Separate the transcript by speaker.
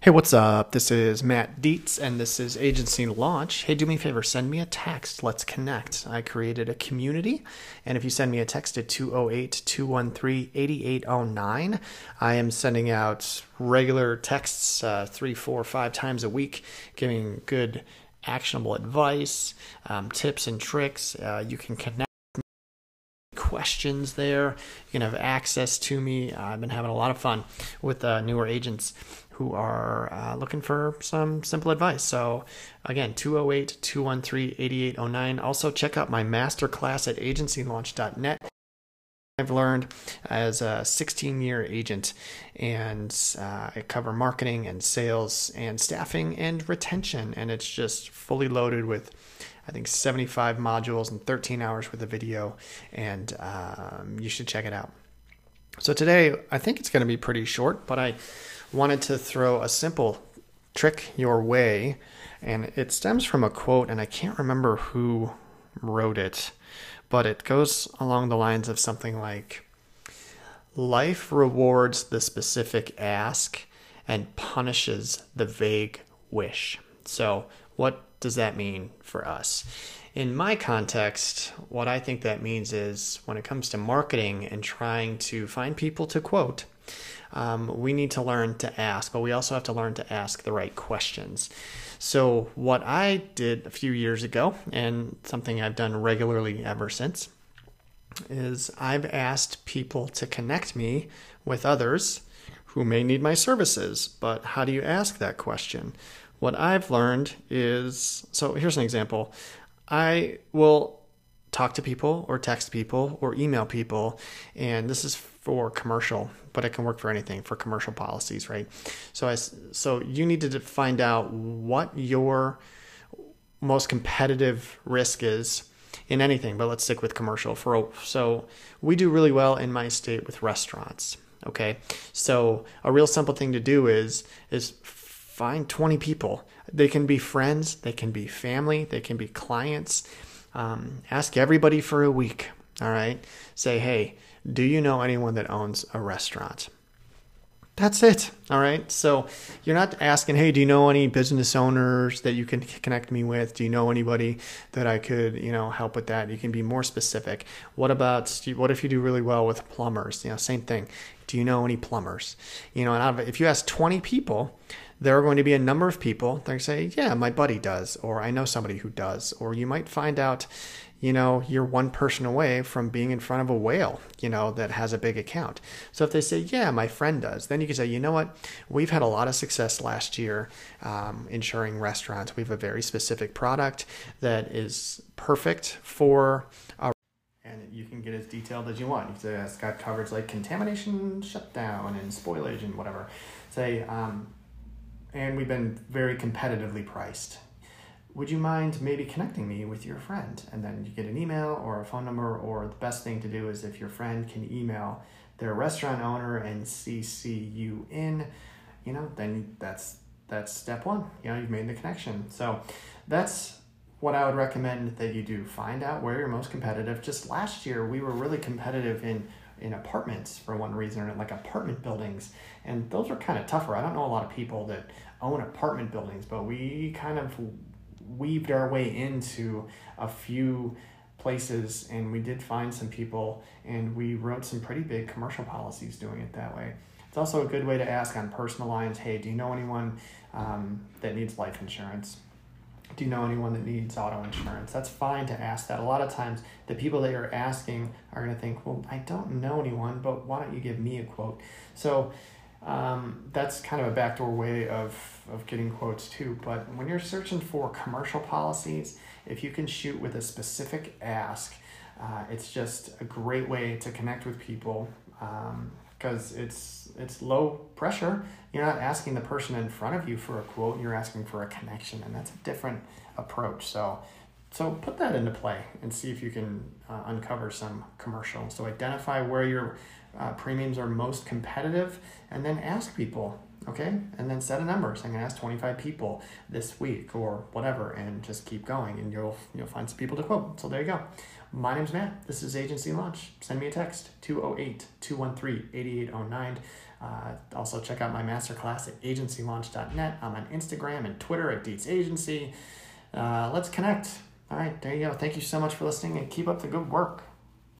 Speaker 1: Hey, what's up? This is Matt Dietz, and this is Agency Launch. Hey, do me a favor, send me a text. Let's connect. I created a community, and if you send me a text at 208 213 8809, I am sending out regular texts uh, three, four, five times a week, giving good, actionable advice, um, tips, and tricks. Uh, you can connect questions there. You can have access to me. I've been having a lot of fun with uh, newer agents who are uh, looking for some simple advice. So, again, 208 213 8809. Also, check out my masterclass at agencylaunch.net. I've learned as a 16 year agent, and uh, I cover marketing and sales and staffing and retention, and it's just fully loaded with. I think 75 modules and 13 hours with a video, and um, you should check it out. So, today I think it's going to be pretty short, but I wanted to throw a simple trick your way, and it stems from a quote, and I can't remember who wrote it, but it goes along the lines of something like Life rewards the specific ask and punishes the vague wish. So, what does that mean for us? In my context, what I think that means is when it comes to marketing and trying to find people to quote, um, we need to learn to ask, but we also have to learn to ask the right questions. So, what I did a few years ago, and something I've done regularly ever since, is I've asked people to connect me with others who may need my services. But how do you ask that question? What I've learned is so here's an example. I will talk to people or text people or email people, and this is for commercial, but it can work for anything for commercial policies, right? So I so you need to find out what your most competitive risk is in anything, but let's stick with commercial for so we do really well in my state with restaurants. Okay. So a real simple thing to do is is find 20 people. They can be friends, they can be family, they can be clients. Um, ask everybody for a week. All right. Say, hey, do you know anyone that owns a restaurant? That's it. All right. So you're not asking, hey, do you know any business owners that you can connect me with? Do you know anybody that I could, you know, help with that? You can be more specific. What about, what if you do really well with plumbers? You know, same thing. Do you know any plumbers? You know, and if you ask 20 people, there are going to be a number of people that are say, yeah, my buddy does, or I know somebody who does, or you might find out, you know, you're one person away from being in front of a whale, you know, that has a big account. So if they say, yeah, my friend does, then you can say, you know what, we've had a lot of success last year um, insuring restaurants. We have a very specific product that is perfect for a and you can get as detailed as you want. You say it's got coverage like contamination shutdown and spoilage and whatever. Say, um, and we've been very competitively priced would you mind maybe connecting me with your friend? And then you get an email or a phone number, or the best thing to do is if your friend can email their restaurant owner and CC you in, you know, then that's that's step one. You know, you've made the connection. So that's what I would recommend that you do. Find out where you're most competitive. Just last year, we were really competitive in in apartments for one reason, or like apartment buildings, and those are kind of tougher. I don't know a lot of people that own apartment buildings, but we kind of weaved our way into a few places and we did find some people and we wrote some pretty big commercial policies doing it that way. It's also a good way to ask on personal lines hey, do you know anyone um, that needs life insurance? Do you know anyone that needs auto insurance? That's fine to ask that. A lot of times, the people that you're asking are going to think, well, I don't know anyone, but why don't you give me a quote? So, um, that's kind of a backdoor way of, of getting quotes too. But when you're searching for commercial policies, if you can shoot with a specific ask, uh, it's just a great way to connect with people because it's it's low pressure. You're not asking the person in front of you for a quote. You're asking for a connection, and that's a different approach. So. So put that into play and see if you can uh, uncover some commercial. So identify where your uh, premiums are most competitive, and then ask people okay? And then set a number. So I'm gonna ask 25 people this week or whatever, and just keep going, and you'll you'll find some people to quote. So there you go. My name's Matt. This is Agency Launch. Send me a text 208 213 8809. Uh, also, check out my masterclass at agencylaunch.net. I'm on Instagram and Twitter at Dietz Agency. Uh, let's connect. All right, there you go. Thank you so much for listening and keep up the good work.